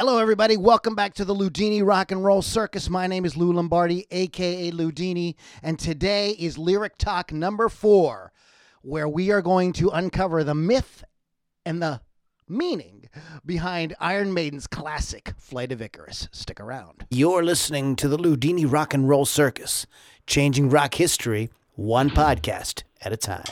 Hello, everybody. Welcome back to the Ludini Rock and Roll Circus. My name is Lou Lombardi, aka Ludini, and today is Lyric Talk number four, where we are going to uncover the myth and the meaning behind Iron Maiden's classic Flight of Icarus. Stick around. You're listening to the Ludini Rock and Roll Circus, changing rock history one podcast at a time.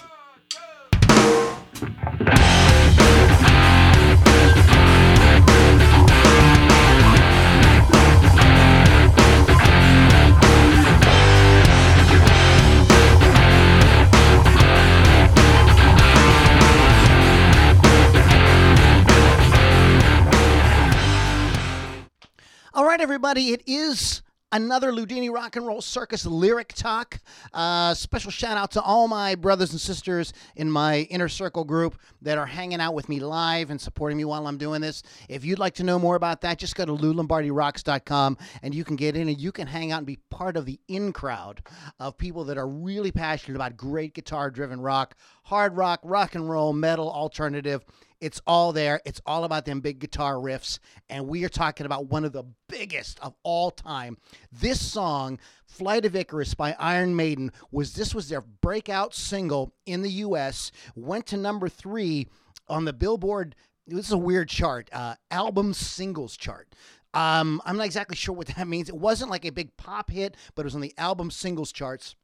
Everybody, it is another Ludini Rock and Roll Circus lyric talk. Uh, special shout out to all my brothers and sisters in my inner circle group that are hanging out with me live and supporting me while I'm doing this. If you'd like to know more about that, just go to loulombardirocks.com and you can get in and you can hang out and be part of the in crowd of people that are really passionate about great guitar driven rock, hard rock, rock and roll, metal, alternative. It's all there. It's all about them big guitar riffs. And we are talking about one of the biggest of all time. This song, Flight of Icarus by Iron Maiden, was this was their breakout single in the US, went to number three on the Billboard. This is a weird chart, uh, album singles chart. Um, I'm not exactly sure what that means. It wasn't like a big pop hit, but it was on the album singles charts.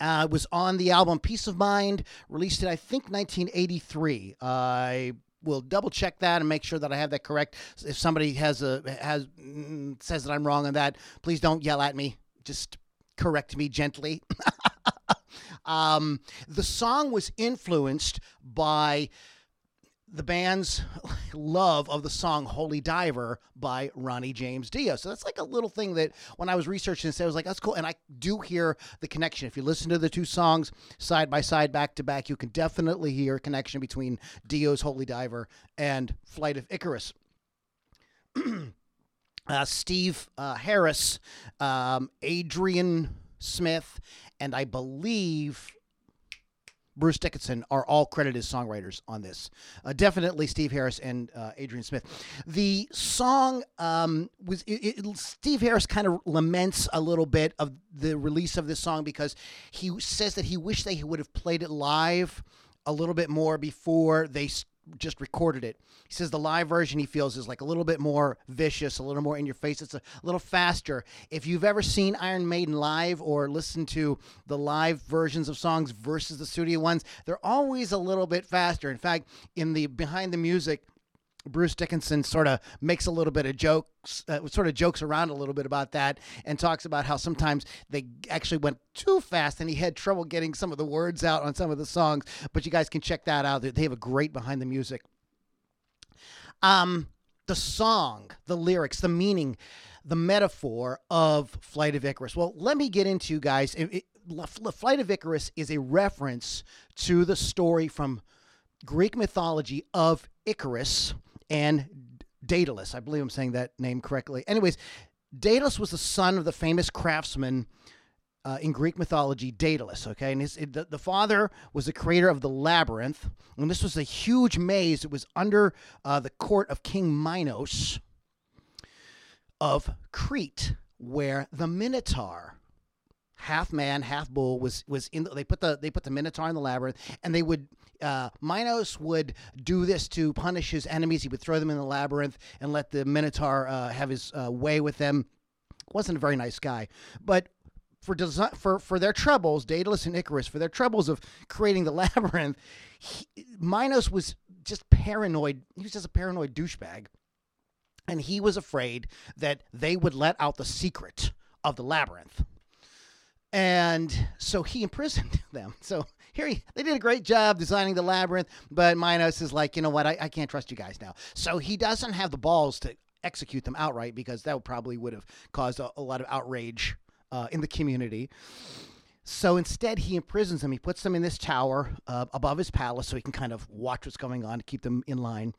Uh, it was on the album Piece of Mind, released in, I think, 1983. I will double check that and make sure that I have that correct. If somebody has a has mm, says that I'm wrong on that, please don't yell at me. Just correct me gently. um, the song was influenced by the band's love of the song Holy Diver by Ronnie James Dio. So that's like a little thing that when I was researching this, I was like, that's cool. And I do hear the connection. If you listen to the two songs side by side, back to back, you can definitely hear a connection between Dio's Holy Diver and Flight of Icarus. uh, Steve uh, Harris, um, Adrian Smith, and I believe Bruce Dickinson are all credited as songwriters on this. Uh, definitely Steve Harris and uh, Adrian Smith. The song um, was it, it, Steve Harris kind of laments a little bit of the release of this song because he says that he wished they would have played it live a little bit more before they just recorded it. He says the live version he feels is like a little bit more vicious, a little more in your face. It's a little faster. If you've ever seen Iron Maiden live or listened to the live versions of songs versus the studio ones, they're always a little bit faster. In fact, in the behind the music Bruce Dickinson sort of makes a little bit of jokes, uh, sort of jokes around a little bit about that, and talks about how sometimes they actually went too fast and he had trouble getting some of the words out on some of the songs. But you guys can check that out. They have a great behind the music. Um, the song, the lyrics, the meaning, the metaphor of Flight of Icarus. Well, let me get into guys. It, it, Flight of Icarus is a reference to the story from Greek mythology of Icarus and Daedalus. I believe I'm saying that name correctly. Anyways, Daedalus was the son of the famous craftsman uh, in Greek mythology, Daedalus. Okay, and his, the, the father was the creator of the labyrinth, and this was a huge maze. It was under uh, the court of King Minos of Crete, where the Minotaur half man, half bull was was in. The, they put the they put the Minotaur in the labyrinth, and they would uh, Minos would do this to punish his enemies. He would throw them in the labyrinth and let the Minotaur uh, have his uh, way with them. Wasn't a very nice guy, but for design, for for their troubles, Daedalus and Icarus, for their troubles of creating the labyrinth, he, Minos was just paranoid. He was just a paranoid douchebag, and he was afraid that they would let out the secret of the labyrinth and so he imprisoned them. So here he, they did a great job designing the labyrinth, but Minos is like, you know what, I, I can't trust you guys now. So he doesn't have the balls to execute them outright because that probably would have caused a, a lot of outrage uh, in the community. So instead, he imprisons them. He puts them in this tower uh, above his palace so he can kind of watch what's going on to keep them in line.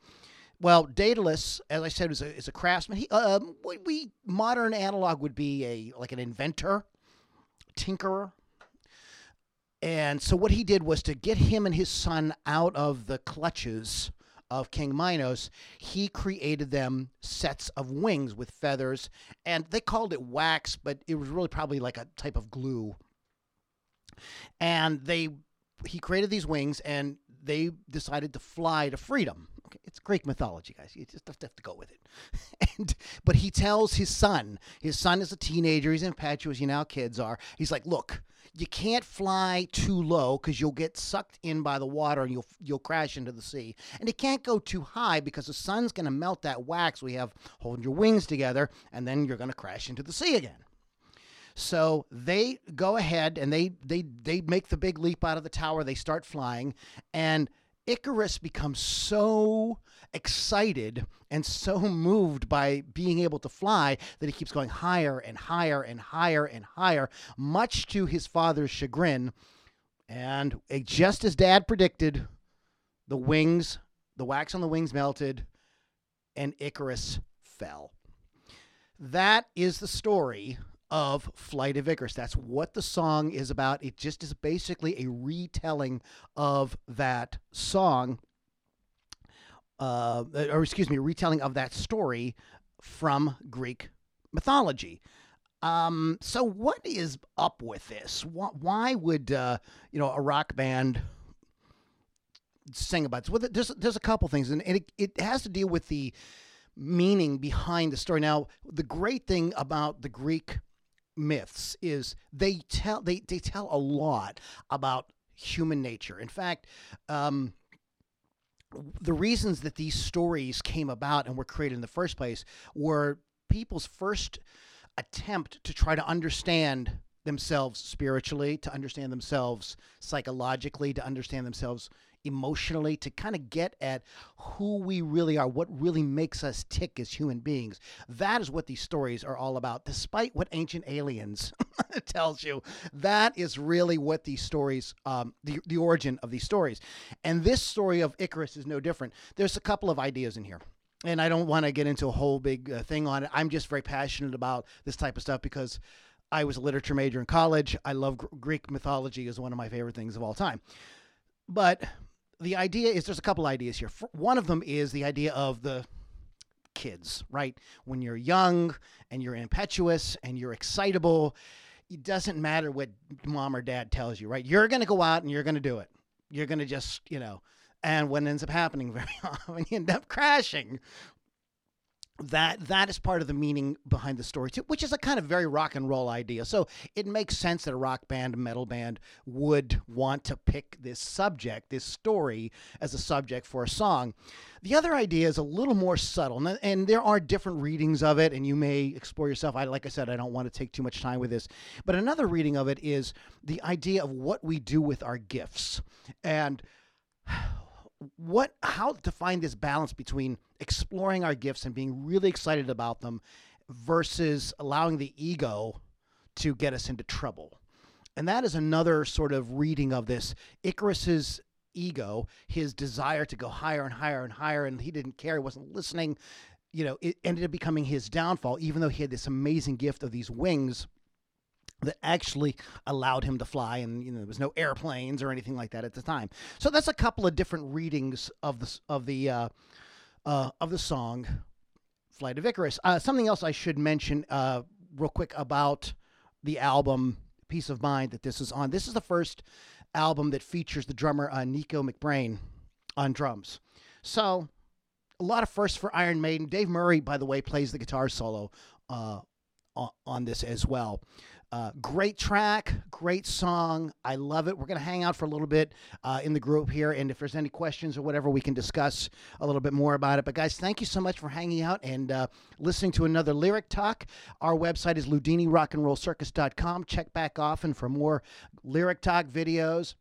Well, Daedalus, as I said, is a, is a craftsman. He, um, we, we modern analog would be a like an inventor, tinkerer. And so what he did was to get him and his son out of the clutches of King Minos, he created them sets of wings with feathers, and they called it wax, but it was really probably like a type of glue. And they he created these wings and they decided to fly to freedom. It's Greek mythology, guys. You just have to, go with it. and but he tells his son, his son is a teenager, he's impetuous, you know kids are. He's like, look, you can't fly too low because you'll get sucked in by the water and you'll you'll crash into the sea. And it can't go too high because the sun's going to melt that wax we have holding your wings together, and then you're going to crash into the sea again. So they go ahead and they they they make the big leap out of the tower. They start flying, and Icarus becomes so excited and so moved by being able to fly that he keeps going higher and higher and higher and higher, much to his father's chagrin. And just as dad predicted, the wings, the wax on the wings melted, and Icarus fell. That is the story of Flight of Icarus. That's what the song is about. It just is basically a retelling of that song, uh, or excuse me, a retelling of that story from Greek mythology. Um, so what is up with this? Why, why would uh, you know a rock band sing about this? Well, there's there's a couple things, and it it has to deal with the meaning behind the story. Now, the great thing about the Greek myths is they tell they, they tell a lot about human nature. In fact, um, the reasons that these stories came about and were created in the first place were people's first attempt to try to understand themselves spiritually, to understand themselves psychologically, to understand themselves emotionally to kind of get at who we really are, what really makes us tick as human beings. That is what these stories are all about. Despite what Ancient Aliens tells you, that is really what these stories, um, the, the origin of these stories. And this story of Icarus is no different. There's a couple of ideas in here and I don't want to get into a whole big uh, thing on it. I'm just very passionate about this type of stuff because I was a literature major in college. I love Greek mythology is one of my favorite things of all time. But the idea is there's a couple ideas here. One of them is the idea of the kids, right? When you're young and you're impetuous and you're excitable, it doesn't matter what mom or dad tells you, right? You're going to go out and you're going to do it. You're going to just, you know, and what ends up happening very often, you end up crashing that that is part of the meaning behind the story too, which is a kind of very rock and roll idea. So it makes sense that a rock band, a metal band, would want to pick this subject, this story, as a subject for a song. The other idea is a little more subtle, and there are different readings of it, and you may explore yourself. I, like I said, I don't want to take too much time with this, but another reading of it is the idea of what we do with our gifts, and what how to find this balance between exploring our gifts and being really excited about them versus allowing the ego to get us into trouble. And that is another sort of reading of this. Icarus's ego, his desire to go higher and higher and higher, and he didn't care, he wasn't listening. You know, it ended up becoming his downfall, even though he had this amazing gift of these wings that actually allowed him to fly and you know there was no airplanes or anything like that at the time so that's a couple of different readings of the of the uh, uh, of the song flight of icarus. Uh, something else i should mention uh, real quick about the album piece of mind that this is on. This is the first album that features the drummer uh, nicko mcbrain on drums. So a lot of firsts for iron maiden. Dave murray by the way plays the guitar solo uh, on this as well uh, great track, great song. I love it. We're going to hang out for a little bit uh, in the group here. And if there's any questions or whatever, we can discuss a little bit more about it. But, guys, thank you so much for hanging out and uh, listening to another Lyric Talk. Our website is LudiniRockAndRollCircus.com. Check back often for more Lyric Talk videos.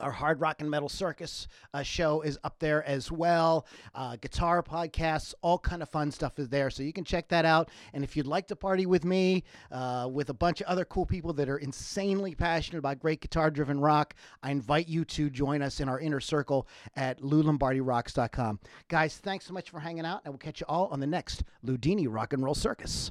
Our Hard Rock and Metal Circus uh, show is up there as well. Uh, guitar podcasts, all kind of fun stuff is there, so you can check that out. And if you'd like to party with me, uh, with a bunch of other cool people that are insanely passionate about great guitar-driven rock, I invite you to join us in our inner circle at LouLombardiRocks.com. Guys, thanks so much for hanging out, and we'll catch you all on the next Ludini Rock and Roll Circus.